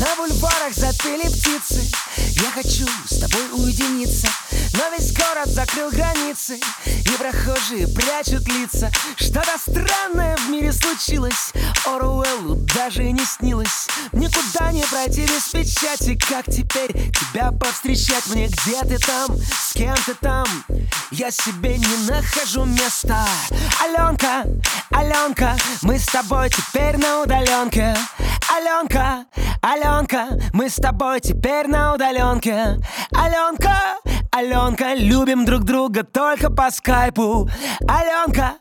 На бульварах запели птицы. Я хочу с тобой уединиться Но весь город закрыл границы. И прохожие прячут лица. Что-то странное в мире случилось. Оруэллу даже не снилось. Никуда не пройти без печати. Как теперь тебя повстречать? Мне? Где ты там? С кем ты там? Я себе не нахожу места. Аленка, Аленка, мы с тобой теперь на удаленке Аленка, Аленка, мы с тобой теперь на удаленке. Аленка, Аленка, любим друг друга только по скайпу. Аленка,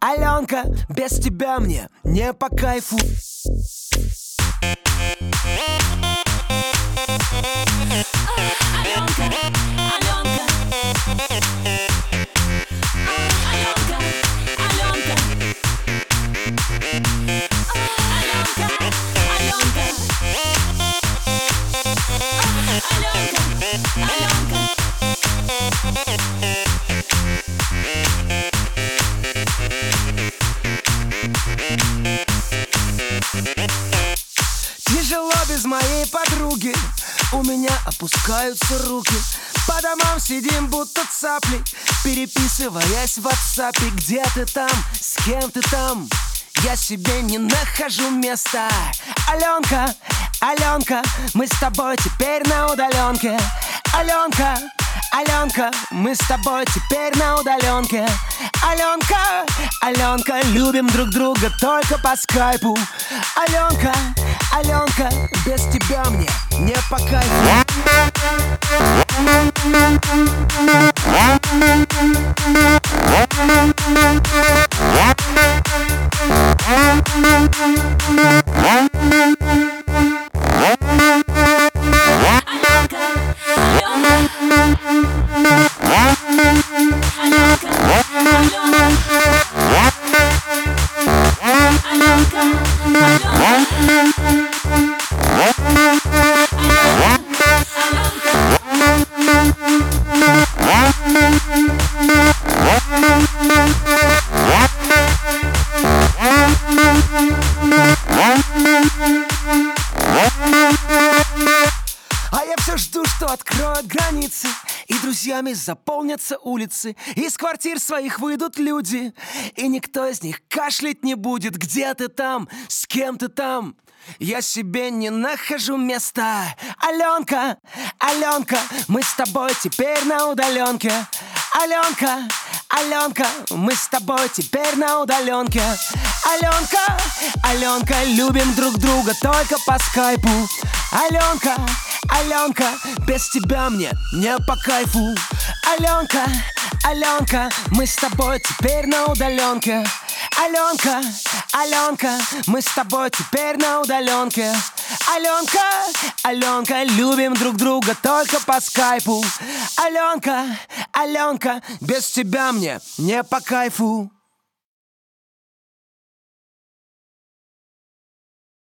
Аленка, без тебя мне не по кайфу Тяжело без моей подруги. У меня опускаются руки. По домам сидим будто цапли Переписываясь в WhatsApp. Где ты там? С кем ты там? Я себе не нахожу места. Аленка, Аленка, мы с тобой теперь на удаленке. Аленка, Аленка, мы с тобой теперь на удаленке. Аленка, Аленка, любим друг друга только по скайпу. Аленка, Аленка, без тебя мне не по кайфу откроют границы И друзьями заполнятся улицы Из квартир своих выйдут люди И никто из них кашлять не будет. Где ты там? С кем ты там? Я себе не нахожу места. Аленка, Аленка, мы с тобой теперь на удаленке. Аленка, Аленка, мы с тобой теперь на удаленке. Аленка, Аленка, любим друг друга только по скайпу. Аленка, Аленка, без тебя мне не по кайфу. Аленка, Аленка, мы с тобой теперь на удаленке. Аленка, Аленка, мы с тобой теперь на удаленке. Аленка, Аленка, любим друг друга только по скайпу. Аленка, Аленка, без тебя мне не по кайфу